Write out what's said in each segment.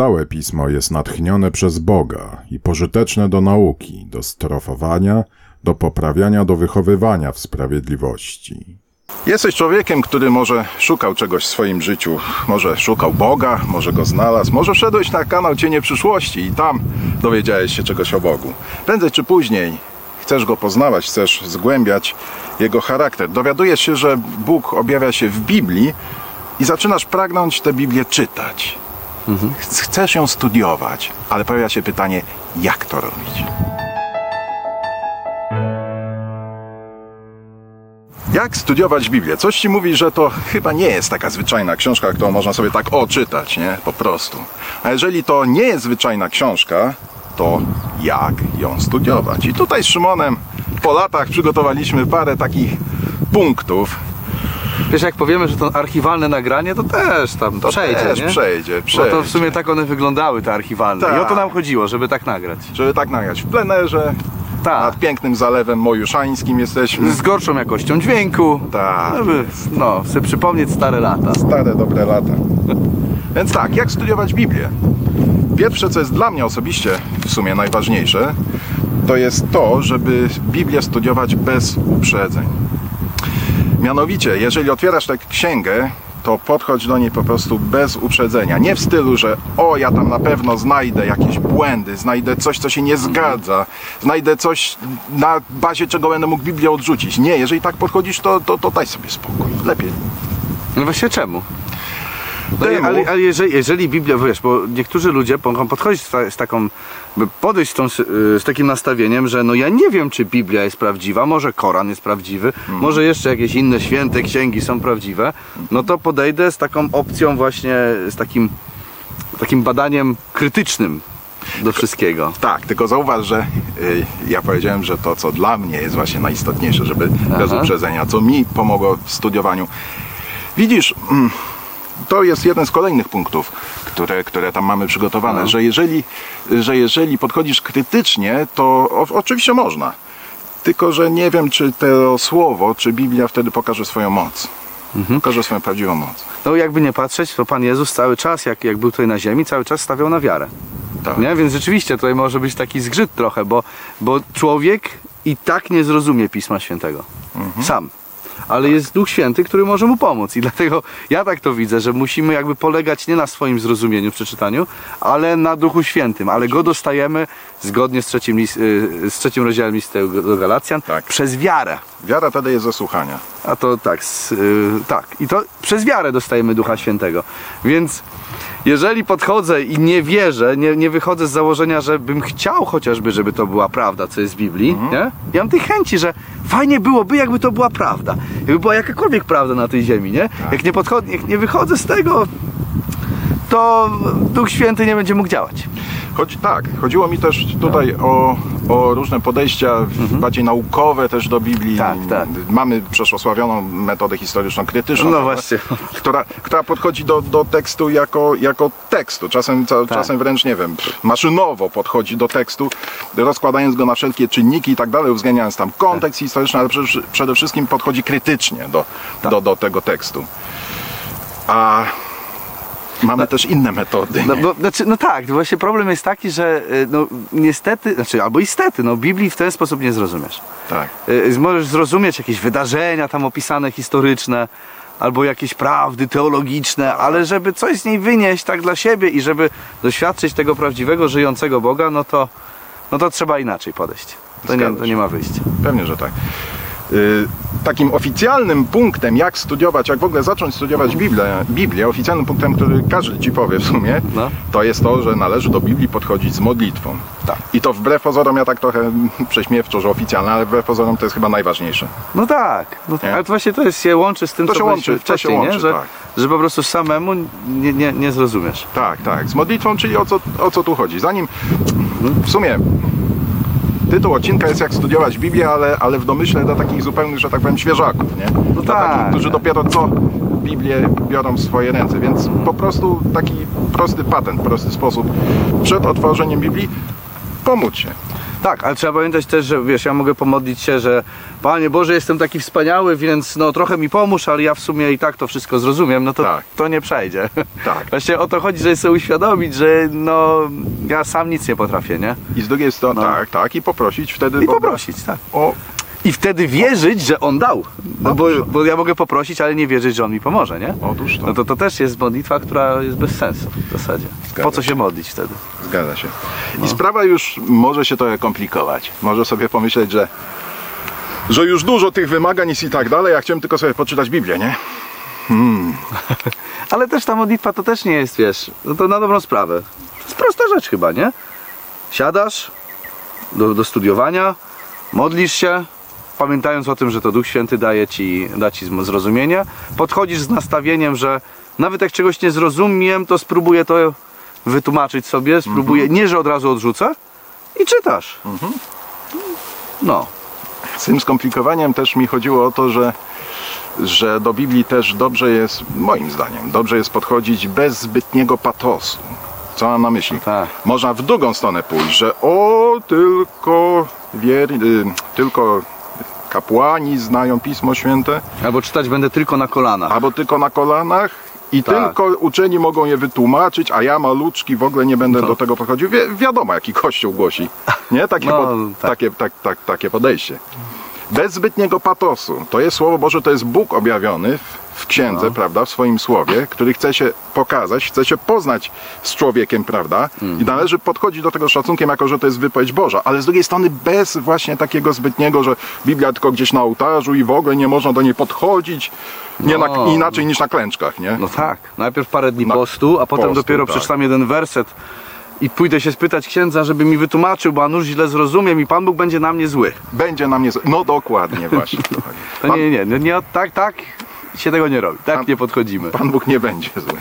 Całe pismo jest natchnione przez Boga i pożyteczne do nauki, do strofowania, do poprawiania, do wychowywania w sprawiedliwości. Jesteś człowiekiem, który może szukał czegoś w swoim życiu. Może szukał Boga, może go znalazł, może wszedłeś na kanał Cienie Przyszłości i tam dowiedziałeś się czegoś o Bogu. Prędzej czy później chcesz go poznawać, chcesz zgłębiać jego charakter. Dowiadujesz się, że Bóg objawia się w Biblii i zaczynasz pragnąć tę Biblię czytać. Ch- Chcesz ją studiować, ale pojawia się pytanie, jak to robić? Jak studiować Biblię? Coś ci mówi, że to chyba nie jest taka zwyczajna książka, którą można sobie tak oczytać, nie? Po prostu. A jeżeli to nie jest zwyczajna książka, to jak ją studiować? I tutaj z Szymonem po latach przygotowaliśmy parę takich punktów. Wiesz, jak powiemy, że to archiwalne nagranie, to też tam To przejdzie, też nie? przejdzie, Bo przejdzie. to w sumie tak one wyglądały, te archiwalne. I o to Tak. nam chodziło, żeby tak nagrać. Żeby tak nagrać w plenerze, Tak. nad pięknym zalewem mojuszańskim jesteśmy. Z gorszą jakością dźwięku. Tak. Żeby, no, sobie przypomnieć stare lata. stare, dobre lata. Więc tak, jak studiować Biblię? Pierwsze, co jest dla mnie osobiście w sumie najważniejsze, to jest to, żeby Biblię studiować bez uprzedzeń. Mianowicie, jeżeli otwierasz tę księgę, to podchodź do niej po prostu bez uprzedzenia. Nie w stylu, że o, ja tam na pewno znajdę jakieś błędy, znajdę coś, co się nie zgadza, znajdę coś, na bazie czego będę mógł Biblię odrzucić. Nie, jeżeli tak podchodzisz, to, to, to daj sobie spokój. Lepiej No właśnie czemu? Ale ale jeżeli, jeżeli Biblia, wiesz, bo niektórzy ludzie mogą podchodzić z, ta, z taką, podejść z, tą, y, z takim nastawieniem, że no ja nie wiem, czy Biblia jest prawdziwa, może Koran jest prawdziwy, Mhm. może jeszcze jakieś inne święte księgi są prawdziwe, no to podejdę z taką opcją właśnie, z takim, takim badaniem krytycznym do wszystkiego. Tak, tylko zauważ, że y, ja powiedziałem, że to, co dla mnie jest właśnie najistotniejsze, żeby bez Aha. uprzedzenia, co mi pomogło w studiowaniu. Widzisz, mm, to jest jeden z kolejnych punktów, które, które tam mamy przygotowane, że jeżeli, że jeżeli podchodzisz krytycznie, to o, oczywiście można. Tylko, że nie wiem, czy to słowo, czy Biblia wtedy pokaże swoją moc. Pokaże swoją prawdziwą moc. No jakby nie patrzeć, to Pan Jezus cały czas, jak, jak był tutaj na ziemi, cały czas stawiał na wiarę. Tak. Nie? Więc rzeczywiście tutaj może być taki zgrzyt trochę, bo, bo człowiek i tak nie zrozumie Pisma Świętego. Sam. Ale jest Duch Święty, który może mu pomóc. I dlatego ja tak to widzę, że musimy jakby polegać nie na swoim zrozumieniu w przeczytaniu, ale na Duchu Świętym. Ale go dostajemy zgodnie z trzecim, list, y, z trzecim rozdziałem listu do Galacjan Tak. przez wiarę. Wiara wtedy jest ze słuchania. A to tak, s- y, tak. I to przez wiarę dostajemy Ducha Świętego. Więc jeżeli podchodzę i nie wierzę, nie, nie wychodzę z założenia, że bym chciał chociażby, żeby to była prawda, co jest w Biblii, nie? Ja mam tej chęci, że fajnie byłoby, jakby to była prawda. Jakby była jakakolwiek prawda na tej ziemi, nie? Jak, nie podchodzę, jak nie wychodzę z tego, to Duch Święty nie będzie mógł działać. Chodzi, tak, chodziło mi też tutaj o, o różne podejścia bardziej naukowe też do Biblii. Mhm. Tak, tak. Mamy przeszłosławioną metodę historyczną krytyczną, No właśnie. która, która podchodzi do, do tekstu jako, jako tekstu. Czasem, Tak. czasem wręcz, nie wiem, maszynowo podchodzi do tekstu, rozkładając go na wszelkie czynniki i tak dalej, uwzględniając tam kontekst historyczny, ale przede, przede wszystkim podchodzi krytycznie do, Tak. do, do tego tekstu. A mamy też inne metody. No, bo, znaczy, no tak, właśnie problem jest taki, że y, no, niestety, znaczy albo istety, no Biblii w ten sposób nie zrozumiesz. Tak. Y, Możesz zrozumieć jakieś wydarzenia tam opisane historyczne, albo jakieś prawdy teologiczne, ale żeby coś z niej wynieść tak dla siebie i żeby doświadczyć tego prawdziwego, żyjącego Boga, no to, no to trzeba inaczej podejść. To nie, to nie ma wyjścia. Pewnie, że tak. Y, Takim oficjalnym punktem, jak studiować, jak w ogóle zacząć studiować Biblię, Biblię oficjalnym punktem, który każdy ci powie w sumie, No. to jest to, że należy do Biblii podchodzić z modlitwą. Tak. I to wbrew pozorom, ja tak trochę prześmiewczo, że oficjalne, ale wbrew pozorom to jest chyba najważniejsze. No tak, no, Nie? ale to właśnie to jest, się łączy z tym, To co się łączy, to się wcześniej, łączy, nie? Że, tak. że po prostu samemu nie, nie, nie zrozumiesz. Tak, tak. Z modlitwą, czyli o co, o co tu chodzi? Zanim w sumie tytuł odcinka jest jak studiować Biblię, ale, ale w domyśle dla takich zupełnych, że tak powiem, świeżaków, nie? No dla tak. takich, którzy dopiero co Biblię biorą w swoje ręce, więc po prostu taki prosty patent, prosty sposób przed otworzeniem Biblii pomóc się. Tak, ale trzeba pamiętać też, że wiesz, ja mogę pomodlić się, że Panie Boże, jestem taki wspaniały, więc no trochę mi pomóż, ale ja w sumie i tak to wszystko zrozumiem, no to, Tak. to nie przejdzie. Tak. Właśnie o to chodzi, żeby sobie uświadomić, że no ja sam nic nie potrafię, nie? I z drugiej strony, No. tak, tak, i poprosić wtedy I poprosić, tak. o I wtedy wierzyć, że On dał. No bo, bo ja mogę poprosić, ale nie wierzyć, że On mi pomoże, nie? Otóż to. No to to też jest modlitwa, która jest bez sensu w zasadzie. Zgadza Po co się. się modlić wtedy? Zgadza się. I sprawa już może się trochę komplikować. Może sobie pomyśleć, że, że już dużo tych wymagań jest i tak dalej, ja chciałem tylko sobie poczytać Biblię, nie? Ale też ta modlitwa to też nie jest, wiesz, no to na dobrą sprawę. To jest prosta rzecz chyba, nie? Siadasz do, do studiowania, modlisz się, pamiętając o tym, że to Duch Święty daje ci, da ci zrozumienie. Podchodzisz z nastawieniem, że nawet jak czegoś nie zrozumiem, to spróbuję to wytłumaczyć sobie, spróbuję, nie że od razu odrzucę i czytasz. No, Z tym skomplikowaniem też mi chodziło o to, że, że do Biblii też dobrze jest, moim zdaniem, dobrze jest podchodzić bez zbytniego patosu. Co mam na myśli? tak. Można w drugą stronę pójść, że o, tylko wier... y, tylko kapłani znają Pismo Święte, Albo czytać będę tylko na kolanach. albo tylko na kolanach i Tak. tylko uczeni mogą je wytłumaczyć, a ja maluczki w ogóle nie będę No. do tego podchodził. Wi- wiadomo, jaki kościół głosi. Nie? Takie, No, tak. takie, tak, tak, takie podejście. Bez zbytniego patosu. To jest Słowo Boże, to jest Bóg objawiony w, w księdze, No. prawda, w swoim słowie, który chce się pokazać, chce się poznać z człowiekiem, prawda? Mhm. I należy podchodzić do tego z szacunkiem, jako że to jest wypowiedź Boża, ale z drugiej strony bez właśnie takiego zbytniego, że Biblia tylko gdzieś na ołtarzu i w ogóle nie można do niej podchodzić, nie na, No. inaczej niż na klęczkach, nie? No tak, najpierw parę dni Na postu, a potem postu, dopiero tak. przeczytam jeden werset i pójdę się spytać księdza, żeby mi wytłumaczył, bo a nuż źle zrozumiem i Pan Bóg będzie na mnie zły. Będzie na mnie. z- No dokładnie, właśnie. Pan, nie, nie, nie, nie, tak, tak się tego nie robi, tak Pan- nie podchodzimy. Pan Bóg nie będzie zły.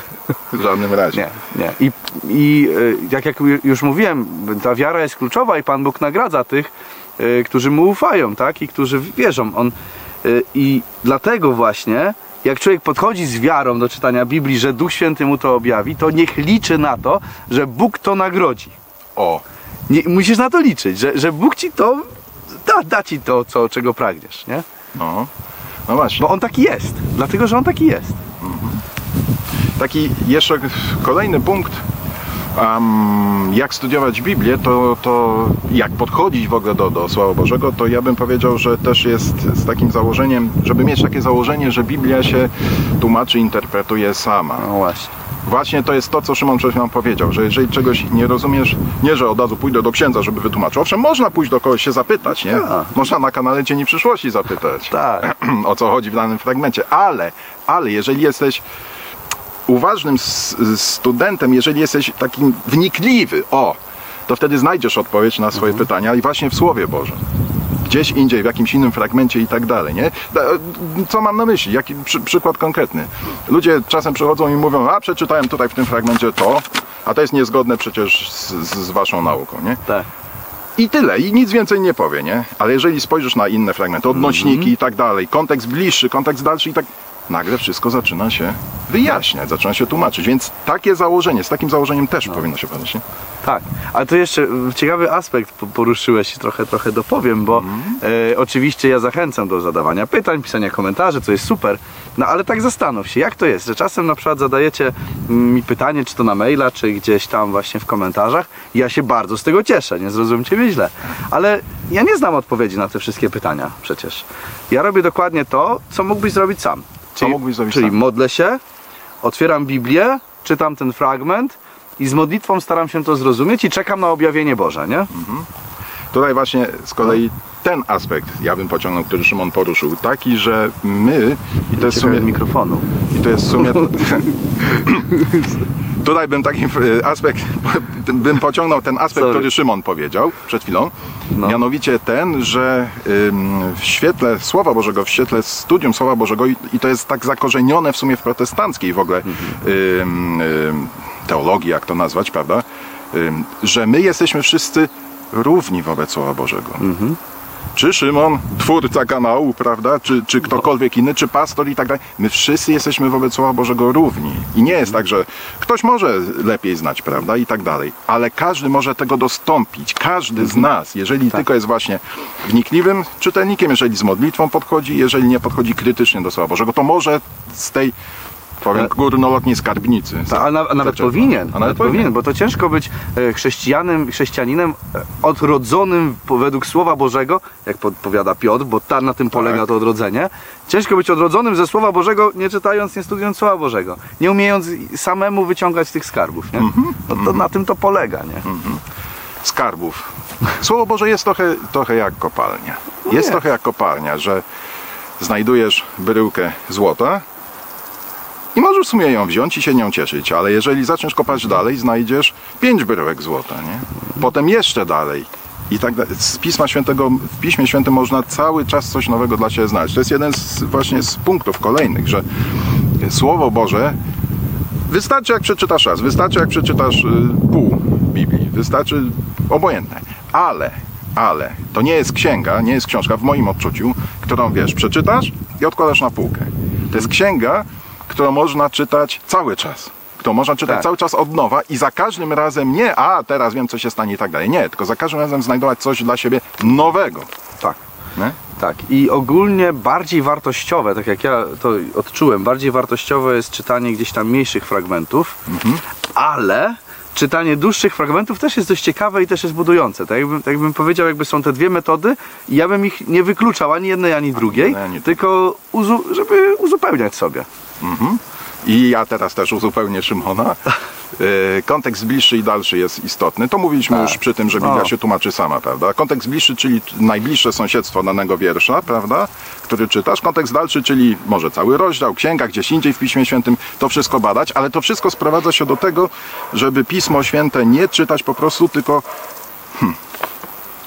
W żadnym razie. Nie, nie. I, i y, jak, jak już mówiłem, ta wiara jest kluczowa i Pan Bóg nagradza tych, y, którzy Mu ufają, tak? I którzy wierzą. On, y, I dlatego właśnie, jak człowiek podchodzi z wiarą do czytania Biblii, że Duch Święty mu to objawi, to niech liczy na to, że Bóg to nagrodzi. O, Nie, musisz na to liczyć, że, że Bóg ci to da, da ci to, co, czego pragniesz, nie? no. No właśnie. Bo On taki jest. Dlatego, że On taki jest. Taki jeszcze kolejny punkt. em, jak studiować Biblię, to, to jak podchodzić w ogóle do, do Słowa Bożego, to ja bym powiedział, że też jest z takim założeniem, żeby mieć takie założenie, że Biblia się tłumaczy, interpretuje sama. No właśnie. Właśnie to jest to, co Szymon przed chwilą powiedział, że jeżeli czegoś nie rozumiesz, nie, że od razu pójdę do księdza, żeby wytłumaczył. Owszem, można pójść do kogoś się zapytać, nie? Tak. Można na kanale Cieni Przyszłości zapytać, Tak. o co chodzi w danym fragmencie, ale, ale jeżeli jesteś uważnym studentem, jeżeli jesteś takim wnikliwy, o, to wtedy znajdziesz odpowiedź na swoje pytania i właśnie w Słowie Bożym. Gdzieś indziej, w jakimś innym fragmencie i tak dalej, nie? Co mam na myśli? Jaki przy, przykład konkretny? Ludzie czasem przychodzą i mówią, a przeczytałem tutaj w tym fragmencie to, a to jest niezgodne przecież z, z, waszą nauką, nie? Tak. I tyle, i nic więcej nie powie, nie? Ale jeżeli spojrzysz na inne fragmenty, odnośniki i tak dalej, kontekst bliższy, kontekst dalszy i tak nagle wszystko zaczyna się wyjaśniać, zaczyna się tłumaczyć. Więc takie założenie, z takim założeniem też powinno się padać, nie? Tak, ale to jeszcze y, ciekawy aspekt po- poruszyłeś, trochę, trochę dopowiem, bo e, oczywiście ja zachęcam do zadawania pytań, pisania komentarzy, co jest super, no ale tak zastanów się, jak to jest, że czasem na przykład zadajecie mm, mi pytanie, czy to na maila, czy gdzieś tam właśnie w komentarzach, i ja się bardzo z tego cieszę, nie zrozumcie mnie źle, ale ja nie znam odpowiedzi na te wszystkie pytania przecież. Ja robię dokładnie to, co mógłbyś zrobić sam. Czyli, czyli modlę się, otwieram Biblię, czytam ten fragment i z modlitwą staram się to zrozumieć i czekam na objawienie Boże, nie? Tutaj właśnie z kolei ten aspekt ja bym pociągnął, który Szymon poruszył, taki, że my, i to jest w Uciekaj sumie mikrofonu. I to jest w sumie. Tutaj bym taki e, aspekt, bym pociągnął ten aspekt, Sorry. który Szymon powiedział przed chwilą. No. Mianowicie ten, że w świetle Słowa Bożego, w świetle studium Słowa Bożego, i, to jest tak zakorzenione w sumie w protestanckiej w ogóle Mhm. teologii, jak to nazwać, prawda? Że my jesteśmy wszyscy równi wobec Słowa Bożego. Mhm. Czy Szymon, twórca kanału, prawda, czy, czy ktokolwiek inny, czy pastor i tak dalej. My wszyscy jesteśmy wobec Słowa Bożego równi. I nie jest tak, że ktoś może lepiej znać, prawda, i tak dalej. Ale każdy może tego dostąpić. Każdy z nas, jeżeli tylko jest właśnie wnikliwym czytelnikiem, jeżeli z modlitwą podchodzi, jeżeli nie podchodzi krytycznie do Słowa Bożego, to może z tej, powiem, górnolotniej skarbnicy. Ta, a, na, a nawet powinien, A nawet powinien. bo to ciężko być e, chrześcijanem, chrześcijaninem e, odrodzonym według Słowa Bożego, jak podpowiada Piotr, bo tam na tym polega Tak. to odrodzenie. Ciężko być odrodzonym ze Słowa Bożego, nie czytając, nie studiując Słowa Bożego, nie umiejąc samemu wyciągać tych skarbów, nie? Mhm. No to na tym to polega, nie? skarbów. Słowo Boże jest trochę, trochę jak kopalnia. Jest jest. trochę jak kopalnia, że znajdujesz bryłkę złota i możesz w sumie ją wziąć i się nią cieszyć, ale jeżeli zaczniesz kopać dalej, znajdziesz pięć bryłek złota, nie? Potem jeszcze dalej. I tak. Z Pisma Świętego, w Piśmie Świętym można cały czas coś nowego dla siebie znaleźć. To jest jeden z, właśnie z punktów kolejnych, że Słowo Boże Wystarczy jak przeczytasz raz, wystarczy jak przeczytasz y, pół Biblii, wystarczy obojętne. Ale, ale to nie jest księga, nie jest książka w moim odczuciu, którą wiesz, przeczytasz i odkładasz na półkę. To jest księga, którą można czytać cały czas. Którą można czytać Tak. cały czas od nowa i za każdym razem nie, a teraz wiem co się stanie i tak dalej. Nie, tylko za każdym razem znajdować coś dla siebie nowego. Tak. Nie? Tak, i ogólnie bardziej wartościowe, tak jak ja to odczułem, bardziej wartościowe jest czytanie gdzieś tam mniejszych fragmentów, ale czytanie dłuższych fragmentów też jest dość ciekawe i też jest budujące. Tak jakbym, tak jakbym powiedział, jakby są te dwie metody i ja bym ich nie wykluczał ani jednej, ani drugiej, jednej, ani tylko uzu- żeby uzupełniać sobie. I ja teraz też uzupełnię Szymona. E, Kontekst bliższy i dalszy jest istotny. To mówiliśmy Tak. już przy tym, że Biblia O. się tłumaczy sama, prawda? Kontekst bliższy, czyli najbliższe sąsiedztwo danego wiersza, prawda? Który czytasz. Kontekst dalszy, czyli może cały rozdział, księga, gdzieś indziej w Piśmie Świętym, to wszystko badać, ale to wszystko sprowadza się do tego, żeby Pismo Święte nie czytać po prostu, tylko hmm,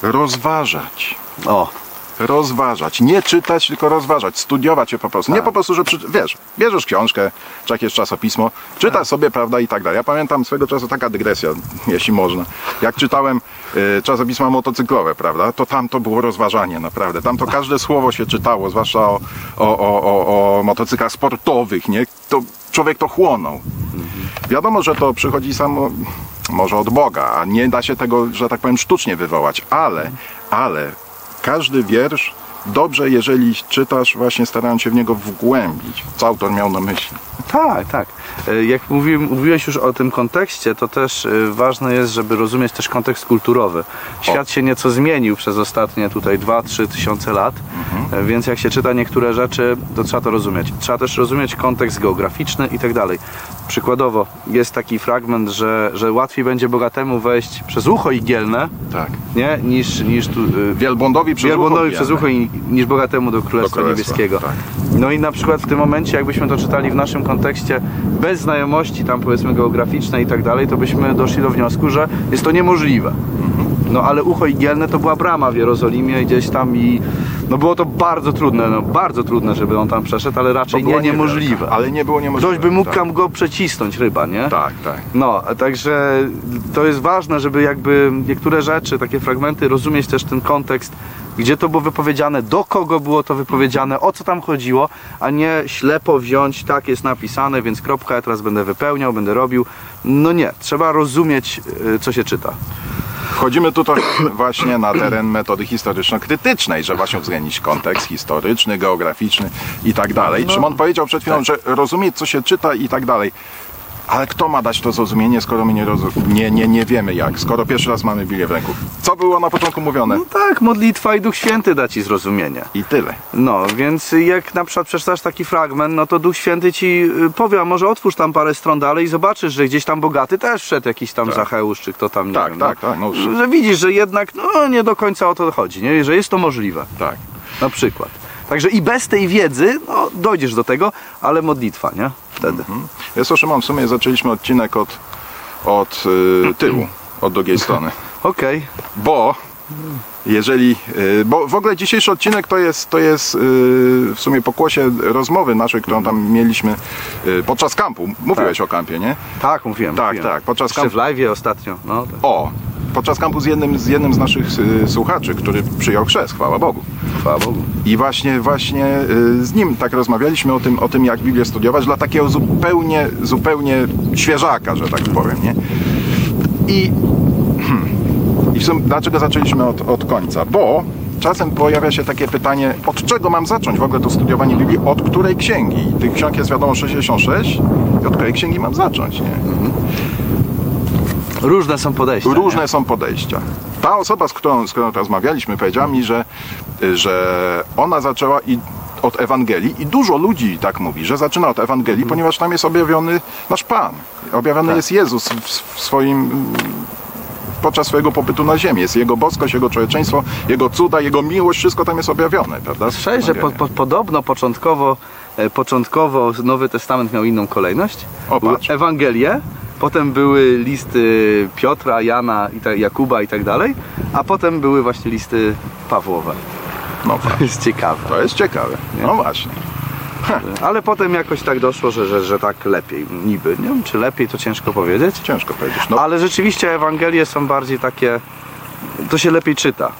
rozważać O, rozważać, nie czytać, tylko rozważać, studiować je po prostu. Nie Tak. po prostu, że przy, wiesz, bierzesz książkę, czy jakieś czasopismo, czytasz sobie, prawda, i tak dalej. Ja pamiętam swego czasu taka dygresja, jeśli można. Jak czytałem y, czasopisma motocyklowe, prawda, to tam to było rozważanie, naprawdę. Tam to każde słowo się czytało, zwłaszcza o, o, o, o, o motocyklach sportowych, nie? To człowiek to chłonął. Wiadomo, że to przychodzi samo może od Boga, a nie da się tego, że tak powiem, sztucznie wywołać, ale, ale każdy wiersz dobrze, jeżeli czytasz, właśnie starając się w niego wgłębić, co autor miał na myśli. Tak, tak. E, Jak mówi, mówiłeś już o tym kontekście, to też e, ważne jest, żeby rozumieć też kontekst kulturowy. Świat się nieco zmienił przez ostatnie tutaj 2-3 tysiące lat, e, więc jak się czyta niektóre rzeczy, to trzeba to rozumieć. Trzeba też rozumieć kontekst geograficzny i tak dalej. Przykładowo, jest taki fragment, że, że łatwiej będzie bogatemu wejść przez ucho igielne, Tak. nie, niż, niż tu, e, Wielbłądowi przez Wielbłądowi ucho przez ucho i, niż bogatemu do Królestwa, Do Królestwa, Niebieskiego. tak. No i na przykład w tym momencie, jakbyśmy to czytali w naszym kontekście, bez znajomości tam powiedzmy geograficznej i tak dalej, to byśmy doszli do wniosku, że jest to niemożliwe. No ale ucho igielne to była brama w Jerozolimie gdzieś tam i no było to bardzo trudne, no bardzo trudne, żeby on tam przeszedł, ale raczej nie niemożliwe. Ale nie było niemożliwe. Ktoś by mógł tak. tam go przecisnąć ryba, nie? Tak, tak. No, także to jest ważne, żeby jakby niektóre rzeczy, takie fragmenty, rozumieć też ten kontekst, gdzie to było wypowiedziane, do kogo było to wypowiedziane, o co tam chodziło, a nie ślepo wziąć, tak jest napisane, więc kropka, ja teraz będę wypełniał, będę robił. No nie, trzeba rozumieć, y, co się czyta. Wchodzimy tutaj właśnie na teren metody historyczno-krytycznej, że właśnie uwzględnić kontekst historyczny, geograficzny i tak dalej. No, Szymon powiedział przed chwilą, tak. że rozumieć, co się czyta i tak dalej. Ale kto ma dać to zrozumienie, skoro my nie, nie, nie, nie wiemy jak, skoro pierwszy raz mamy Biblię w ręku? Co było na początku mówione? No tak, modlitwa i Duch Święty da Ci zrozumienie. I tyle. No, więc jak na przykład przeczytasz taki fragment, no to Duch Święty ci y, powie, a może otwórz tam parę stron dalej i zobaczysz, że gdzieś tam bogaty też wszedł jakiś tam Zacheusz, czy kto tam, nie Tak, wiem. tak, no. tak, no. Że widzisz, że jednak no, nie do końca o to chodzi, nie? że jest to możliwe, Tak. na przykład. Także i bez tej wiedzy, no dojdziesz do tego, ale modlitwa, nie? Wtedy. Wiesz co, Szymon, w sumie zaczęliśmy odcinek od, od y, tyłu, od drugiej strony. Okej, Bo jeżeli, y, bo w ogóle dzisiejszy odcinek to jest, to jest y, w sumie pokłosie rozmowy naszej, którą tam mieliśmy y, podczas kampu. Mówiłeś o kampie, nie? tak, mówiłem. Tak, mówiłem. tak, podczas kampu. w live ostatnio, no. tak. O, podczas kampu z jednym z, jednym z naszych y, słuchaczy, który przyjął chrzest, chwała Bogu. Chwała Bogu. I właśnie, właśnie y, z nim tak rozmawialiśmy o tym, o tym, jak Biblię studiować dla takiego zupełnie, zupełnie świeżaka, że tak powiem, nie? I, dlaczego zaczęliśmy od, od końca? Bo czasem pojawia się takie pytanie, od czego mam zacząć w ogóle to studiowanie Biblii, od której księgi? I tych ksiąg jest wiadomo 66 i od której księgi mam zacząć, nie? Różne są podejścia. Różne nie? są podejścia. Ta osoba, z którą, z którą rozmawialiśmy, powiedziała mi, że, że ona zaczęła i od Ewangelii i dużo ludzi tak mówi, że zaczyna od Ewangelii, ponieważ tam jest objawiony nasz Pan. Objawiony Tak. jest Jezus w, w swoim podczas swojego pobytu na ziemi. Jest Jego boskość, Jego człowieczeństwo, Jego cuda, Jego miłość, wszystko tam jest objawione, prawda? Słyszałeś, że po, Ewangeliach. po, podobno początkowo, e, początkowo Nowy Testament miał inną kolejność? O, patrz. Ewangelie, potem były listy Piotra, Jana, i ta, Jakuba i tak dalej, a potem były właśnie listy Pawłowe. No, To jest ciekawe. to jest ciekawe. No właśnie. Ale potem jakoś tak doszło, że, że, że tak lepiej, niby. Nie wiem, czy lepiej, to ciężko powiedzieć. Ciężko powiedzieć. No, Ale rzeczywiście Ewangelie są bardziej takie, to się lepiej czyta.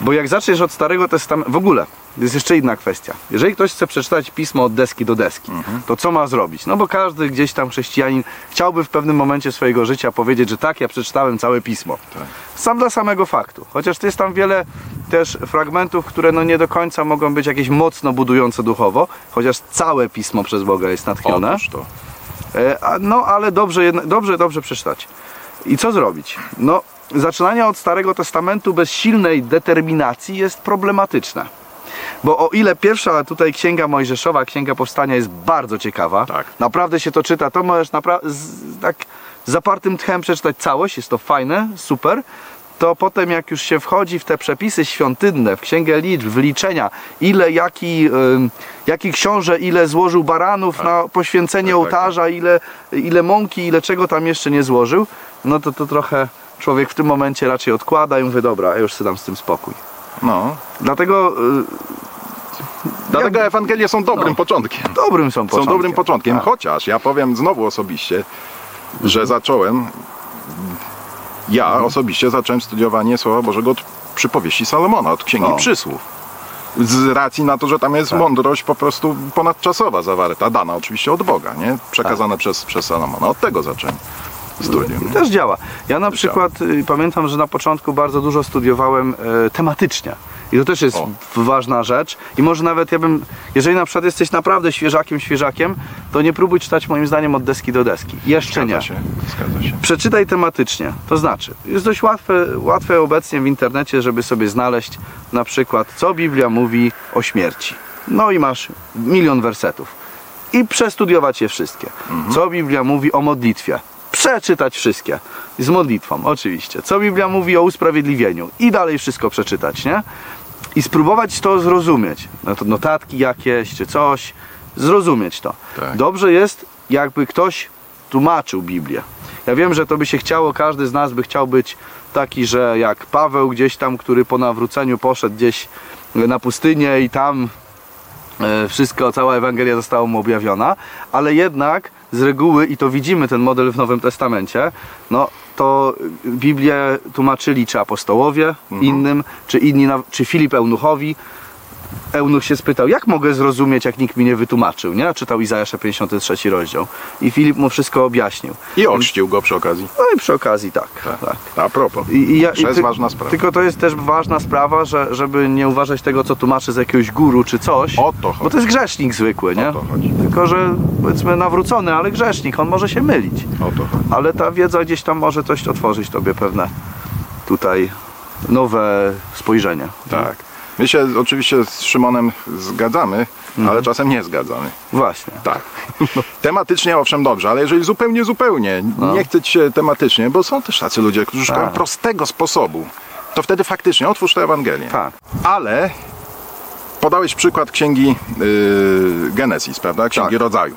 Bo jak zaczniesz od Starego Testamentu, w ogóle, jest jeszcze inna kwestia. Jeżeli ktoś chce przeczytać pismo od deski do deski, to co ma zrobić? No bo każdy gdzieś tam chrześcijanin chciałby w pewnym momencie swojego życia powiedzieć, że tak, ja przeczytałem całe pismo. Tak. Sam dla samego faktu. Chociaż jest tam wiele też fragmentów, które no nie do końca mogą być jakieś mocno budujące duchowo, chociaż całe pismo przez Boga jest natchnione. otóż to. E, No, ale dobrze, dobrze, dobrze przeczytać. I co zrobić? No, zaczynanie od Starego Testamentu bez silnej determinacji jest problematyczne. Bo o ile pierwsza tutaj księga Mojżeszowa, księga powstania jest bardzo ciekawa, Tak. naprawdę się to czyta, to możesz naprawdę z, tak z zapartym tchem przeczytać całość, jest to fajne, super. To potem jak już się wchodzi w te przepisy świątynne, w księgę liczb, w liczenia, ile jaki, ym, jaki książę ile złożył baranów na poświęcenie Tak, tak, tak. ołtarza, ile, ile mąki, ile czego tam jeszcze nie złożył, no to to trochę człowiek w tym momencie raczej odkłada i mówi, dobra, ja już sobie dam z tym spokój. No. Dlatego y, Dlatego Ewangelie są dobrym początkiem. dobrym są są początkiem. dobrym początkiem, Tak. chociaż ja powiem znowu osobiście, że zacząłem, ja Mhm. osobiście zacząłem studiowanie Słowa Bożego od przypowieści Salomona, od Księgi O. Przysłów. Z racji na to, że tam jest Tak. mądrość po prostu ponadczasowa zawarta, dana oczywiście od Boga, nie? przekazana Tak. przez, przez Salomona. Od tego zacząłem studium. nie? Też działa. Ja na przykład y, pamiętam, że na początku bardzo dużo studiowałem e, tematycznie. I to też jest O. ważna rzecz. I może nawet ja bym, jeżeli na przykład jesteś naprawdę świeżakiem, świeżakiem, to nie próbuj czytać moim zdaniem od deski do deski. Jeszcze nie. Zgadza się, zgadza się. Przeczytaj tematycznie. To znaczy, jest dość łatwe, łatwe obecnie w internecie, żeby sobie znaleźć na przykład, co Biblia mówi o śmierci. No i masz milion wersetów. I przestudiować je wszystkie. Co Biblia mówi o modlitwie. Przeczytać wszystkie. Z modlitwą, oczywiście. Co Biblia mówi o usprawiedliwieniu. I dalej wszystko przeczytać, nie? I spróbować to zrozumieć. No to notatki jakieś, czy coś. Zrozumieć to. Tak. Dobrze jest, jakby ktoś tłumaczył Biblię. Ja wiem, że to by się chciało, każdy z nas by chciał być taki, że jak Paweł gdzieś tam, który po nawróceniu poszedł gdzieś na pustynię i tam e, wszystko, cała Ewangelia została mu objawiona, ale jednak z reguły, i to widzimy ten model w Nowym Testamencie, no to Biblię tłumaczyli czy apostołowie innym, czy inni, czy Filip Eunuchowi. Eunuch się spytał, jak mogę zrozumieć, jak nikt mi nie wytłumaczył, nie? Czytał Izajasza 53 rozdział. I Filip mu wszystko objaśnił. I ochrzcił go przy okazji. No i przy okazji tak. Tak. tak. A propos. I, i ja, To jest ty- ważna sprawa. Tylko to jest też ważna sprawa, że, żeby nie uważać tego, co tłumaczy z jakiegoś guru czy coś. O to chodzi. Bo to jest grzesznik zwykły, nie? O to chodzi. Tylko, że powiedzmy nawrócony, ale grzesznik, on może się mylić. O to chodzi. Ale ta wiedza gdzieś tam może coś otworzyć tobie pewne tutaj nowe spojrzenie. Tak. My się oczywiście z Szymonem zgadzamy, Mhm. ale czasem nie zgadzamy. Właśnie. Tak. Tematycznie owszem dobrze, ale jeżeli zupełnie, zupełnie No. nie chce ci się tematycznie, bo są też tacy ludzie, którzy szukają Tak. prostego sposobu, to wtedy faktycznie otwórz tę Ewangelię. Tak. Ale podałeś przykład księgi yy, Genesis, prawda? Księgi Tak. rodzaju.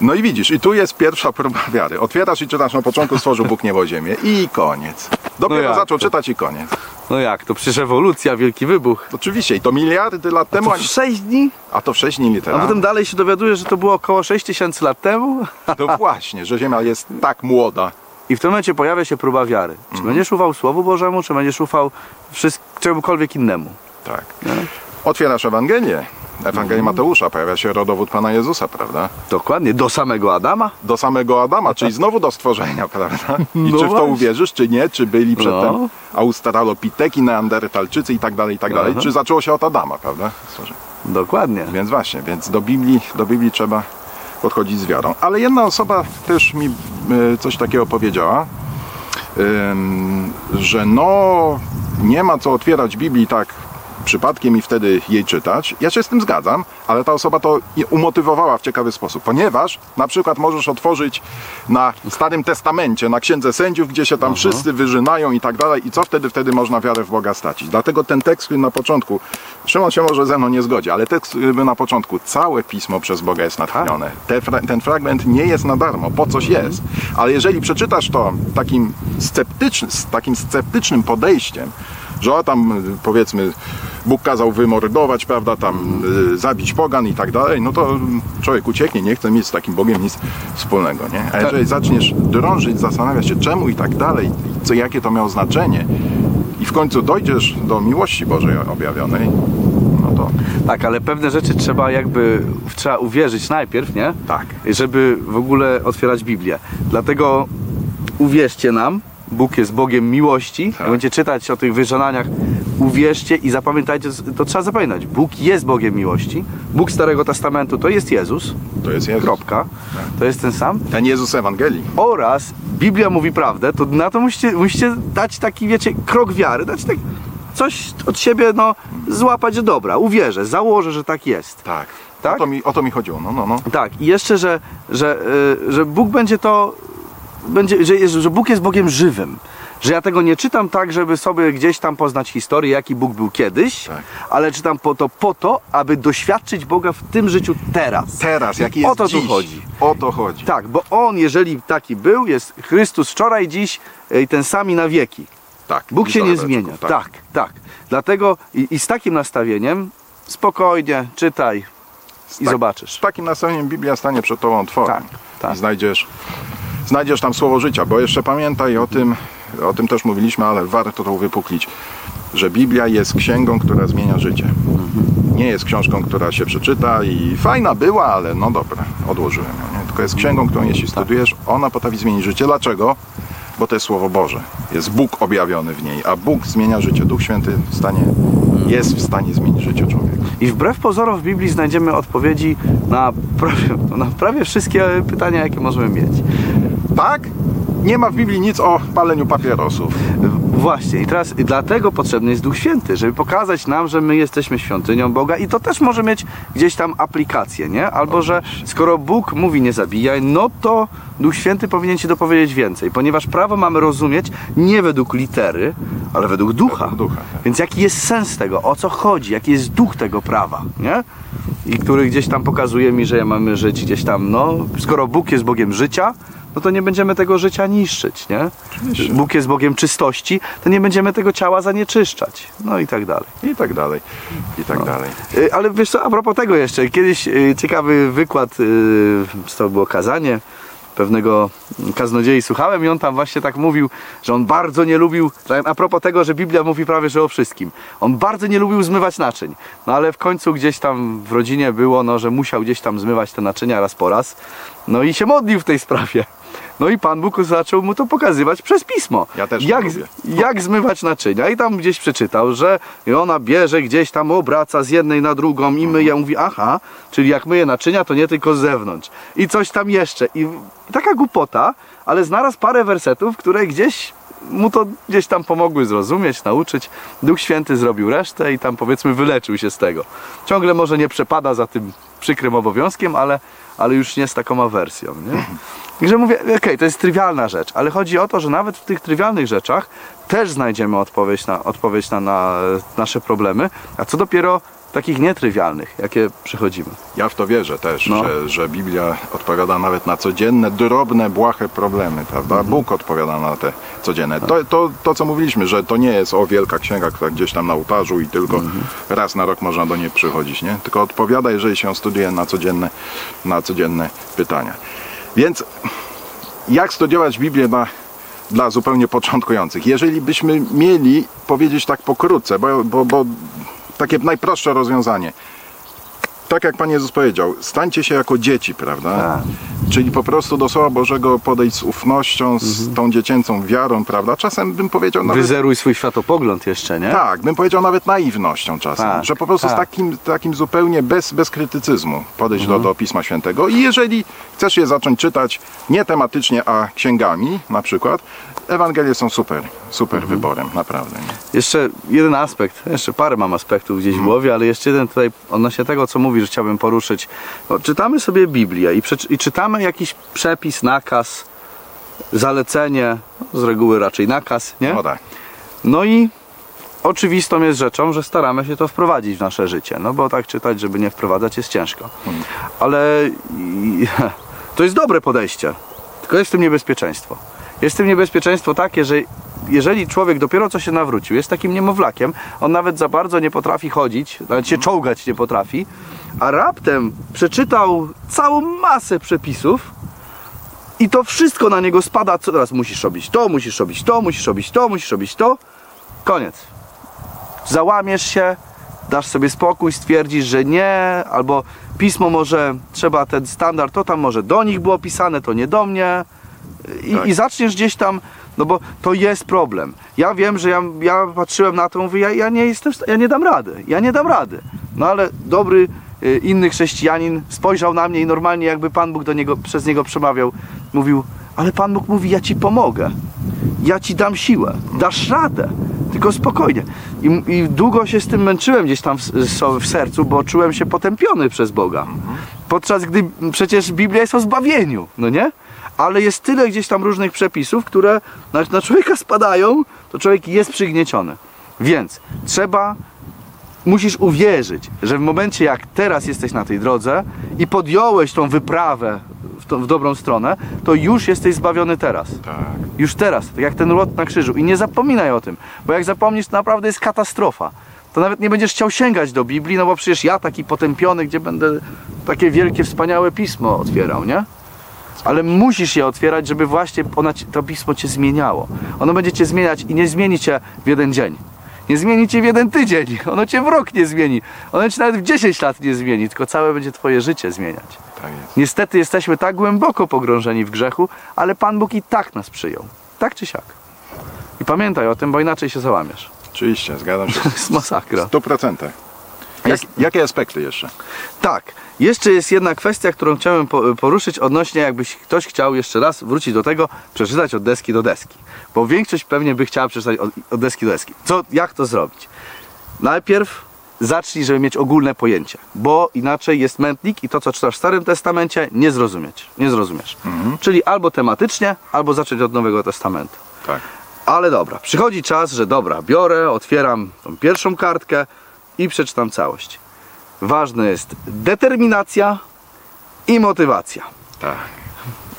No i widzisz, i tu jest pierwsza próba wiary. Otwierasz i czytasz na początku stworzył Bóg niebo i ziemię i koniec. Dopiero jak zaczął to? czytać i koniec. No jak, to przecież ewolucja, wielki wybuch. Oczywiście, i to miliardy lat temu, To w 6 dni? a to w 6 dni A litera. potem dalej się dowiaduje, że to było około 6 tysięcy lat temu. To właśnie, że Ziemia jest tak młoda. I w tym momencie pojawia się próba wiary. Czy Mhm. będziesz ufał Słowu Bożemu, czy będziesz ufał wszystk- czemukolwiek innemu? Tak. Otwierasz Ewangelię. Ewangelię Mateusza, pojawia się rodowód Pana Jezusa, prawda? Dokładnie, do samego Adama. Do samego Adama, czyli znowu do stworzenia, prawda? I No czy w to właśnie. uwierzysz, czy nie? Czy byli przedtem No. australopiteki, neandertalczycy i tak dalej, i tak dalej? Aha. Czy zaczęło się od Adama, prawda? Stworzenie. Dokładnie. Więc właśnie, więc do Biblii, do Biblii trzeba podchodzić z wiarą. Ale jedna osoba też mi e, coś takiego powiedziała, em, że no nie ma co otwierać Biblii tak przypadkiem i wtedy jej czytać. Ja się z tym zgadzam, ale ta osoba to umotywowała w ciekawy sposób, ponieważ na przykład możesz otworzyć na Starym Testamencie, na Księdze Sędziów, gdzie się tam wszyscy wyżynają i tak dalej i co wtedy? Wtedy można wiarę w Boga stracić. Dlatego ten tekst, który na początku, Szymon się może ze mną nie zgodzi, ale tekst który na początku, całe Pismo przez Boga jest natchnione. Fra- ten fragment nie jest na darmo, po coś jest. Ale jeżeli przeczytasz to takim, sceptyczny, z takim sceptycznym podejściem, że o tam powiedzmy Bóg kazał wymordować, prawda, tam y, zabić pogan i tak dalej, no to człowiek ucieknie, nie chce mieć z takim Bogiem nic wspólnego, nie? A jeżeli zaczniesz drążyć, zastanawiać się czemu i tak dalej, co, jakie to miało znaczenie i w końcu dojdziesz do miłości Bożej objawionej, no to Tak, ale pewne rzeczy trzeba jakby, trzeba uwierzyć najpierw, nie? tak. Żeby w ogóle otwierać Biblię. Dlatego uwierzcie nam, Bóg jest Bogiem miłości. Tak. Jak będziecie czytać o tych wyżonaniach, uwierzcie i zapamiętajcie, to trzeba zapamiętać. Bóg jest Bogiem miłości. Bóg Starego Testamentu to jest Jezus. To jest Jezus. Kropka. To jest ten sam. Ten Jezus Ewangelii. Oraz Biblia mówi prawdę, to na to musicie, musicie dać taki, wiecie, krok wiary, dać tak coś od siebie, no, złapać, dobra, uwierzę, założę, że tak jest. Tak. Tak? O, to mi, o to mi chodziło, no, no, no. Tak, i jeszcze, że, że, y, że Bóg będzie to, będzie, że, że Bóg jest Bogiem żywym. Że ja tego nie czytam tak, żeby sobie gdzieś tam poznać historię, jaki Bóg był kiedyś, Tak. ale czytam po to, po to, aby doświadczyć Boga w tym życiu teraz. Teraz, jaki jest O to dziś. tu chodzi. O to chodzi. Tak, bo On, jeżeli taki był, jest Chrystus wczoraj, dziś y, i ten sami na wieki. tak. Bóg się nie zmienia. Tak, tak. Dlatego i, i z takim nastawieniem spokojnie czytaj i Tak. zobaczysz. Z takim nastawieniem Biblia stanie przed tobą otworem. Tak, tak. I znajdziesz, znajdziesz tam słowo życia, bo jeszcze pamiętaj o tym, o tym też mówiliśmy, ale warto to uwypuklić, że Biblia jest księgą, która zmienia życie. Nie jest książką, która się przeczyta i fajna była, ale no dobra, odłożyłem ją. Nie? Tylko jest księgą, którą jeśli studujesz, ona potrafi zmienić życie. Dlaczego? Bo to jest Słowo Boże. Jest Bóg objawiony w niej, a Bóg zmienia życie. Duch Święty w stanie, jest w stanie zmienić życie człowieka. I wbrew pozorom w Biblii znajdziemy odpowiedzi na prawie, na prawie wszystkie pytania, jakie możemy mieć. Tak? Nie ma w Biblii nic o paleniu papierosów. Właśnie, i teraz dlatego potrzebny jest Duch Święty, żeby pokazać nam, że my jesteśmy świątynią Boga i to też może mieć gdzieś tam aplikację, nie? Albo, że skoro Bóg mówi nie zabijaj, no to Duch Święty powinien ci dopowiedzieć więcej, ponieważ prawo mamy rozumieć nie według litery, ale według ducha. Ducha, tak. Więc jaki jest sens tego, o co chodzi, jaki jest duch tego prawa, nie? I który gdzieś tam pokazuje mi, że mamy żyć gdzieś tam, no, skoro Bóg jest Bogiem życia, no to nie będziemy tego życia niszczyć, nie? Oczywiście. Bóg jest Bogiem czystości, to nie będziemy tego ciała zanieczyszczać. No i tak dalej. I tak dalej. I tak dalej. Y, Ale wiesz co, a propos tego jeszcze, kiedyś y, ciekawy wykład, y, to było kazanie pewnego kaznodziei słuchałem i on tam właśnie tak mówił, że on bardzo nie lubił, a propos tego, że Biblia mówi prawie, że o wszystkim. On bardzo nie lubił zmywać naczyń. No ale w końcu gdzieś tam w rodzinie było, no, że musiał gdzieś tam zmywać te naczynia raz po raz. No i się modlił w tej sprawie. No i Pan Bóg zaczął mu to pokazywać przez pismo. Ja też jak, to lubię. jak zmywać naczynia. I tam gdzieś przeczytał, że ona bierze gdzieś tam, obraca z jednej na drugą i myje. Mówi, aha, czyli jak myje naczynia, to nie tylko z zewnątrz. I coś tam jeszcze. I taka głupota, ale znalazł parę wersetów, które gdzieś mu to gdzieś tam pomogły zrozumieć, nauczyć. Duch Święty zrobił resztę i tam powiedzmy wyleczył się z tego. Ciągle może nie przepada za tym przykrym obowiązkiem, ale, ale już nie z taką awersją. Nie? Także mówię, okej, to jest trywialna rzecz, ale chodzi o to, że nawet w tych trywialnych rzeczach też znajdziemy odpowiedź na, odpowiedź na, na nasze problemy, a co dopiero takich nietrywialnych, jakie przechodzimy. Ja w to wierzę też, No. że, że Biblia odpowiada nawet na codzienne, drobne, błahe problemy, prawda? Mhm. Bóg odpowiada na te codzienne. Tak. To, to, to, co mówiliśmy, że to nie jest o wielka księga, która gdzieś tam na ołtarzu i tylko Mhm. raz na rok można do niej przychodzić, nie? Tylko odpowiada, jeżeli się studiuje na codzienne, na codzienne pytania. Więc jak studiować Biblię na dla zupełnie początkujących. Jeżeli byśmy mieli powiedzieć tak pokrótce, bo, bo, bo takie najprostsze rozwiązanie. Tak jak Pan Jezus powiedział, stańcie się jako dzieci, prawda? Tak. Czyli po prostu do Słowa Bożego podejść z ufnością, z tą dziecięcą wiarą, prawda? Czasem bym powiedział nawet... Wyzeruj swój światopogląd jeszcze, nie? Tak, bym powiedział nawet naiwnością czasem, Tak, że po prostu z tak. takim, takim zupełnie bez, bez krytycyzmu podejść do, do Pisma Świętego i jeżeli chcesz je zacząć czytać nie tematycznie, a księgami na przykład, Ewangelie są super, super wyborem, naprawdę. Nie? Jeszcze jeden aspekt, jeszcze parę mam aspektów gdzieś w głowie, ale jeszcze jeden tutaj odnośnie tego, co mówisz, chciałbym poruszyć. No, czytamy sobie Biblię i, i czytamy jakiś przepis, nakaz, zalecenie, z reguły raczej nakaz, nie? No tak. No i oczywistą jest rzeczą, że staramy się to wprowadzić w nasze życie, no bo tak czytać, żeby nie wprowadzać jest ciężko. Ale i- to jest dobre podejście, tylko jest w tym niebezpieczeństwo. Jest w tym niebezpieczeństwo takie, że jeżeli człowiek dopiero co się nawrócił, jest takim niemowlakiem, on nawet za bardzo nie potrafi chodzić, nawet się czołgać nie potrafi, a raptem przeczytał całą masę przepisów, i to wszystko na niego spada, co teraz musisz robić to, musisz robić to, musisz robić to, musisz robić to. Koniec. Załamiesz się, dasz sobie spokój, stwierdzisz, że nie, albo pismo może, trzeba ten standard, to tam może do nich było pisane, to nie do mnie. I, Tak. i zaczniesz gdzieś tam, no bo to jest problem. Ja wiem, że ja, ja patrzyłem na to, mówię, ja, ja nie jestem, ja nie dam rady, ja nie dam rady. No ale dobry y, inny chrześcijanin spojrzał na mnie i normalnie jakby Pan Bóg do niego, przez niego przemawiał, mówił, ale Pan Bóg mówi, ja Ci pomogę, ja Ci dam siłę, dasz radę, tylko spokojnie. I, i długo się z tym męczyłem gdzieś tam w, w sercu, bo czułem się potępiony przez Boga. Podczas gdy przecież Biblia jest o zbawieniu, no nie? Ale jest tyle gdzieś tam różnych przepisów, które na, na człowieka spadają, to człowiek jest przygnieciony. Więc trzeba musisz uwierzyć, że w momencie jak teraz jesteś na tej drodze i podjąłeś tą wyprawę w, tą, w dobrą stronę, to już jesteś zbawiony teraz. Tak. Już teraz, tak jak ten lot na krzyżu. I nie zapominaj o tym, bo jak zapomnisz, to naprawdę jest katastrofa. To nawet nie będziesz chciał sięgać do Biblii, no bo przecież ja taki potępiony, gdzie będę takie wielkie, wspaniałe pismo otwierał, nie? Ale musisz je otwierać, żeby właśnie ona, to pismo cię zmieniało. Ono będzie cię zmieniać i nie zmieni cię w jeden dzień. Nie zmieni cię w jeden tydzień. Ono cię w rok nie zmieni. Ono cię nawet w 10 lat nie zmieni, tylko całe będzie twoje życie zmieniać. Tak jest. Niestety jesteśmy tak głęboko pogrążeni w grzechu, ale Pan Bóg i tak nas przyjął. Tak czy siak. I pamiętaj o tym, bo inaczej się załamiesz. Oczywiście, zgadzam się. To jest masakra. W 100%. Jak, jakie aspekty jeszcze? Tak. Jeszcze jest jedna kwestia, którą chciałem po- poruszyć odnośnie jakbyś ktoś chciał jeszcze raz wrócić do tego, przeczytać od deski do deski. Bo większość pewnie by chciała przeczytać od, od deski do deski. Co, jak to zrobić? Najpierw zacznij, żeby mieć ogólne pojęcie, bo inaczej jest mętnik i to, co czytasz w Starym Testamencie, nie zrozumieć. Nie zrozumiesz. Czyli albo tematycznie, albo zacząć od Nowego Testamentu. Tak. Ale dobra, przychodzi czas, że dobra, biorę, otwieram tą pierwszą kartkę i przeczytam całość. Ważne jest determinacja i motywacja. Tak.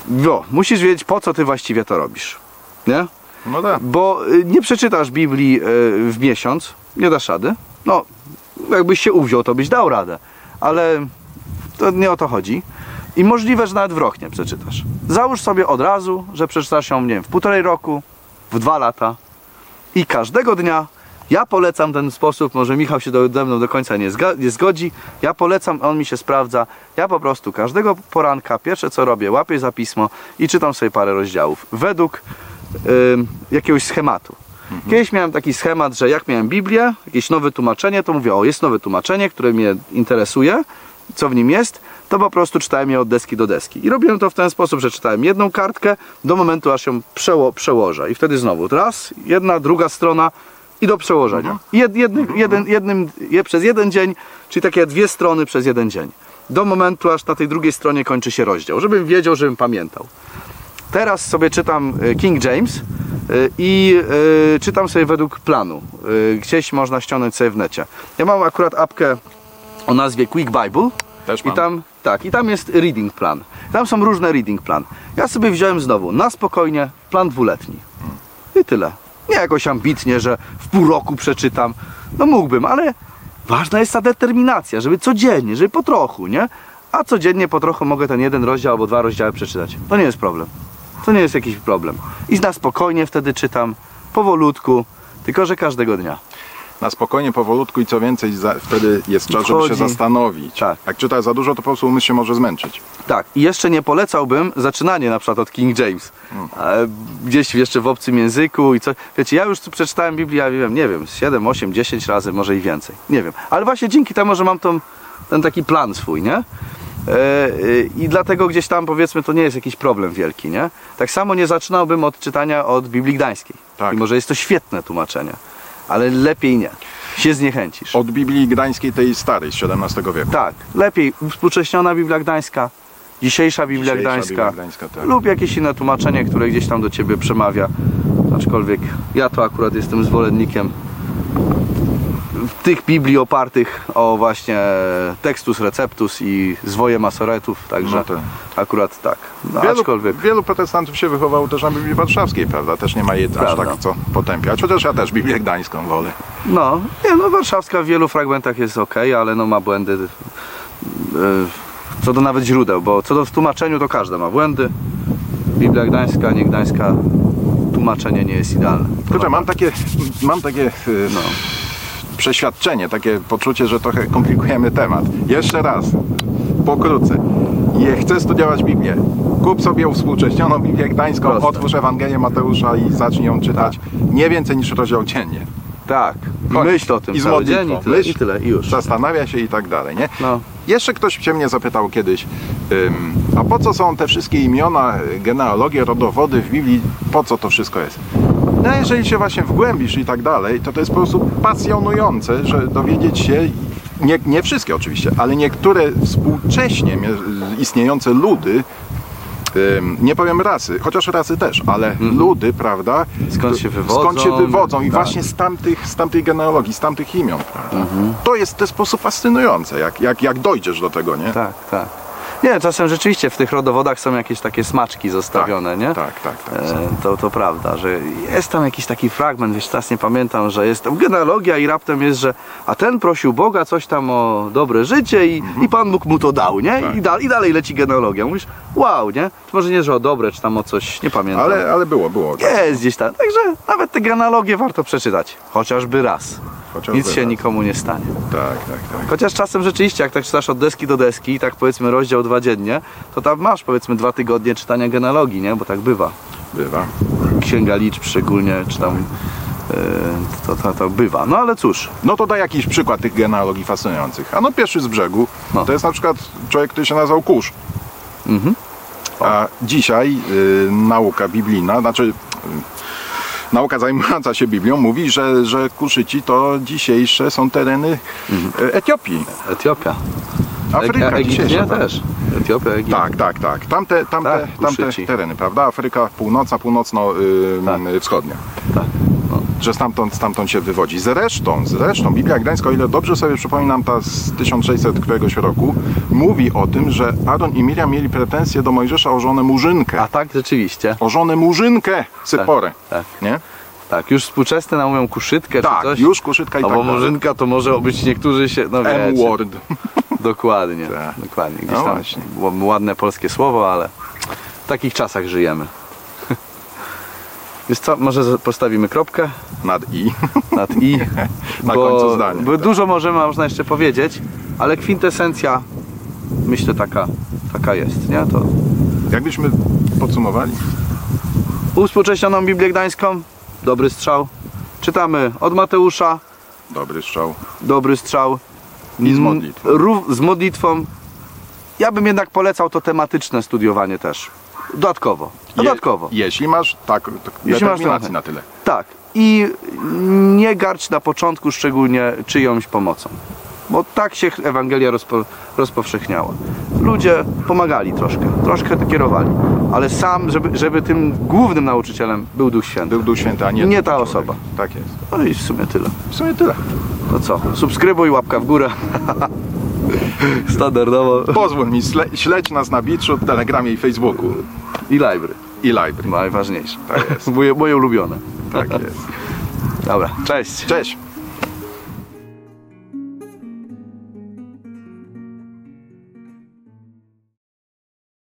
Bo musisz wiedzieć, po co ty właściwie to robisz. Nie? No tak. Bo y, nie przeczytasz Biblii y, w miesiąc, nie dasz rady. No, jakbyś się uwziął, to byś dał radę. Ale to nie o to chodzi. I możliwe, że nawet w rok nie przeczytasz. Załóż sobie od razu, że przeczytasz ją, nie wiem, w półtorej roku, w dwa lata. I każdego dnia ja polecam ten sposób, może Michał się do- ze mną do końca nie, nie zgodzi, ja polecam, on mi się sprawdza. Ja po prostu każdego poranka, pierwsze co robię, łapię za pismo i czytam sobie parę rozdziałów. Według jakiegoś schematu. Kiedyś miałem taki schemat, że jak miałem Biblię, jakieś nowe tłumaczenie, to mówię, o jest nowe tłumaczenie, które mnie interesuje, co w nim jest, to po prostu czytałem je od deski do deski. I robiłem to w ten sposób, że czytałem jedną kartkę do momentu, aż ją przeło, przełożę. I wtedy znowu raz, jedna, druga strona i do przełożenia. Jed, jednym, jeden, jednym, je, przez jeden dzień, czyli takie dwie strony przez jeden dzień. Do momentu, aż na tej drugiej stronie kończy się rozdział, żebym wiedział, żebym pamiętał. Teraz sobie czytam e, King James e, i e, czytam sobie według planu. Gdzieś można ściągnąć sobie w necie. Ja mam akurat apkę o nazwie Quick Bible. Też I mam. tam, tak, i tam jest reading plan. Tam są różne reading plan. Ja sobie wziąłem znowu na spokojnie plan dwuletni. I tyle. Nie jakoś ambitnie, że w pół roku przeczytam. No mógłbym, ale ważna jest ta determinacja, żeby codziennie, żeby po trochu, nie? A codziennie po trochu mogę ten jeden rozdział albo dwa rozdziały przeczytać. To nie jest problem. To nie jest jakiś problem. I na spokojnie wtedy czytam, powolutku, tylko że każdego dnia. Na spokojnie, powolutku i co więcej, za, wtedy jest czas, żeby się zastanowić. Tak. Jak czytasz za dużo, to po prostu umysł się może zmęczyć. Tak, i jeszcze nie polecałbym zaczynanie na przykład od King James. E, Gdzieś jeszcze w obcym języku i co. Wiecie, ja już przeczytałem Biblię, ja wiem, nie wiem, z 7, 8, 10 razy, może i więcej. Nie wiem. Ale właśnie dzięki temu, że mam tą, ten taki plan swój, nie? E, e, I dlatego gdzieś tam powiedzmy to nie jest jakiś problem wielki, nie? Tak samo nie zaczynałbym od czytania od Biblii Gdańskiej. Tak. Mimo, że jest to świetne tłumaczenie. Ale lepiej nie. Się zniechęcisz. Od Biblii Gdańskiej, tej starej, z XVII wieku. Tak, lepiej współcześniona Biblia Gdańska, dzisiejsza Biblia Dzisiejsza Gdańska, Biblia Gdańska, tak. lub jakieś inne tłumaczenie, które gdzieś tam do ciebie przemawia. Aczkolwiek ja to akurat jestem zwolennikiem tych Biblii opartych o właśnie Textus Receptus i zwoje masoretów, także No tak. akurat tak. No, Wielu, aczkolwiek wielu protestantów się wychowało też na Biblii Warszawskiej, prawda? Też nie ma jej aż tak co potępiać. Chociaż ja też Biblię Gdańską wolę. No, nie, no warszawska w wielu fragmentach jest ok, ale no ma błędy. e, Co do nawet źródeł, bo co do w tłumaczeniu to każda ma błędy. Biblia Gdańska, nie Gdańska, tłumaczenie nie jest idealne. Kurczę, mam takie, mam takie y, No. Przeświadczenie, takie poczucie, że trochę komplikujemy temat. Jeszcze raz, pokrótce. Je chcę studiować Biblię. Kup sobie współcześnioną Biblię Gdańską, Proste. otwórz Ewangelię Mateusza i zacznij ją czytać. Nie więcej niż rozdział dziennie. Tak, Koniec. myśl o tym I z cały modlitwą. dzień i tyle, Myśl, i tyle, i już. Zastanawia się i tak dalej, nie? No. Jeszcze ktoś się mnie zapytał kiedyś, ym, a po co są te wszystkie imiona, genealogie, rodowody w Biblii, po co to wszystko jest? No jeżeli się właśnie wgłębisz i tak dalej, to to jest po prostu pasjonujące, że dowiedzieć się, nie, nie wszystkie oczywiście, ale niektóre współcześnie istniejące ludy, nie powiem rasy, chociaż rasy też, ale ludy, prawda? Mhm. Skąd się wywodzą, Skąd się wywodzą i tak. właśnie z tamtych, z tamtej genealogii, z tamtych imion, prawda? Mhm. To jest w ten sposób fascynujące, jak, jak, jak dojdziesz do tego, nie? Tak, tak. Nie, czasem rzeczywiście w tych rodowodach są jakieś takie smaczki zostawione, nie? Tak, tak, tak. E, To, to prawda, że jest tam jakiś taki fragment, wiesz, teraz nie pamiętam, że jest tam genealogia i raptem jest, że a ten prosił Boga coś tam o dobre życie i, i Pan Bóg mu to dał, nie? Mhm. Tak. I, da, I dalej leci genealogia. Mówisz, wow, nie? To może nie, że o dobre, czy tam o coś, nie pamiętam. Ale, ale było, było. Tak. Jest gdzieś tam. Także nawet te genealogie warto przeczytać. Chociażby raz. Chociażby Nic się raz. nikomu nie stanie. Tak, tak, tak. Chociaż czasem rzeczywiście, jak tak czytasz od deski do deski tak powiedzmy rozdział dwa dziennie, to tam masz powiedzmy dwa tygodnie czytania genealogii, nie? Bo tak bywa. Bywa. Księga liczb szczególnie, czy tam e, to, to, to bywa. No ale cóż, No to daj jakiś przykład tych genealogii fascynujących. A no pierwszy z brzegu, No. to jest na przykład człowiek, który się nazywał Kusz. Mhm. A dzisiaj y, nauka biblijna, znaczy y, nauka zajmująca się Biblią mówi, że, że Kuszyci to dzisiejsze są tereny Mhm. y, Etiopii. Etiopia. Afryka E- tak. też. Etiopia, Egipt. Tak, tak, tak. Tamte, tamte, Tak, tamte tereny, prawda? Afryka północna, północno-wschodnia. Tak. No. Że stamtąd, stamtąd się wywodzi. Zresztą, zresztą Biblia Gdańska, o ile dobrze sobie przypominam, ta z 1600 któregoś roku, mówi o tym, że Aaron i Miriam mieli pretensje do Mojżesza o żonę Murzynkę. A tak, rzeczywiście. O żonę Murzynkę, Syporę. Tak, Nie? tak. Już współczesne nam mówią kuszytkę czy Tak, coś. już kuszytka i Albo tak dalej. murzynka to może być niektórzy się, no. M-word. Dokładnie, Tak. dokładnie. Gdzieś No tam właśnie. ładne polskie słowo, ale w takich czasach żyjemy. Więc co, może postawimy kropkę Nad i. nad i. Na bo, końcu zdania, Bo tak. dużo możemy, można jeszcze powiedzieć, ale kwintesencja myślę taka, taka jest, nie? To Jakbyśmy podsumowali? uwspółcześnioną Biblię Gdańską, dobry strzał. Czytamy od Mateusza, Dobry strzał. dobry strzał. I z Mm, modlitwą. rów- Z modlitwą. Ja bym jednak polecał to tematyczne studiowanie też. Dodatkowo. Dodatkowo. Je, jeśli masz tak, tak Jeśli masz determinacji trochę. na tyle. Tak. I nie garć na początku szczególnie czyjąś pomocą. Bo tak się Ewangelia rozpo, rozpowszechniała. Ludzie pomagali troszkę, troszkę kierowali, ale sam, żeby, żeby tym głównym nauczycielem był Duch Święty. Był Duch Święty, a nie, Nie ta człowiek. osoba. Tak jest. No i w sumie tyle. W sumie tyle. To co? Subskrybuj, łapka w górę. Standardowo. Pozwól mi, śle- śledź nas na Beachu, Telegramie i Facebooku. I library. I Library. Najważniejsze. Tak jest. Moje, moje ulubione. Tak jest. Dobra, cześć. Cześć.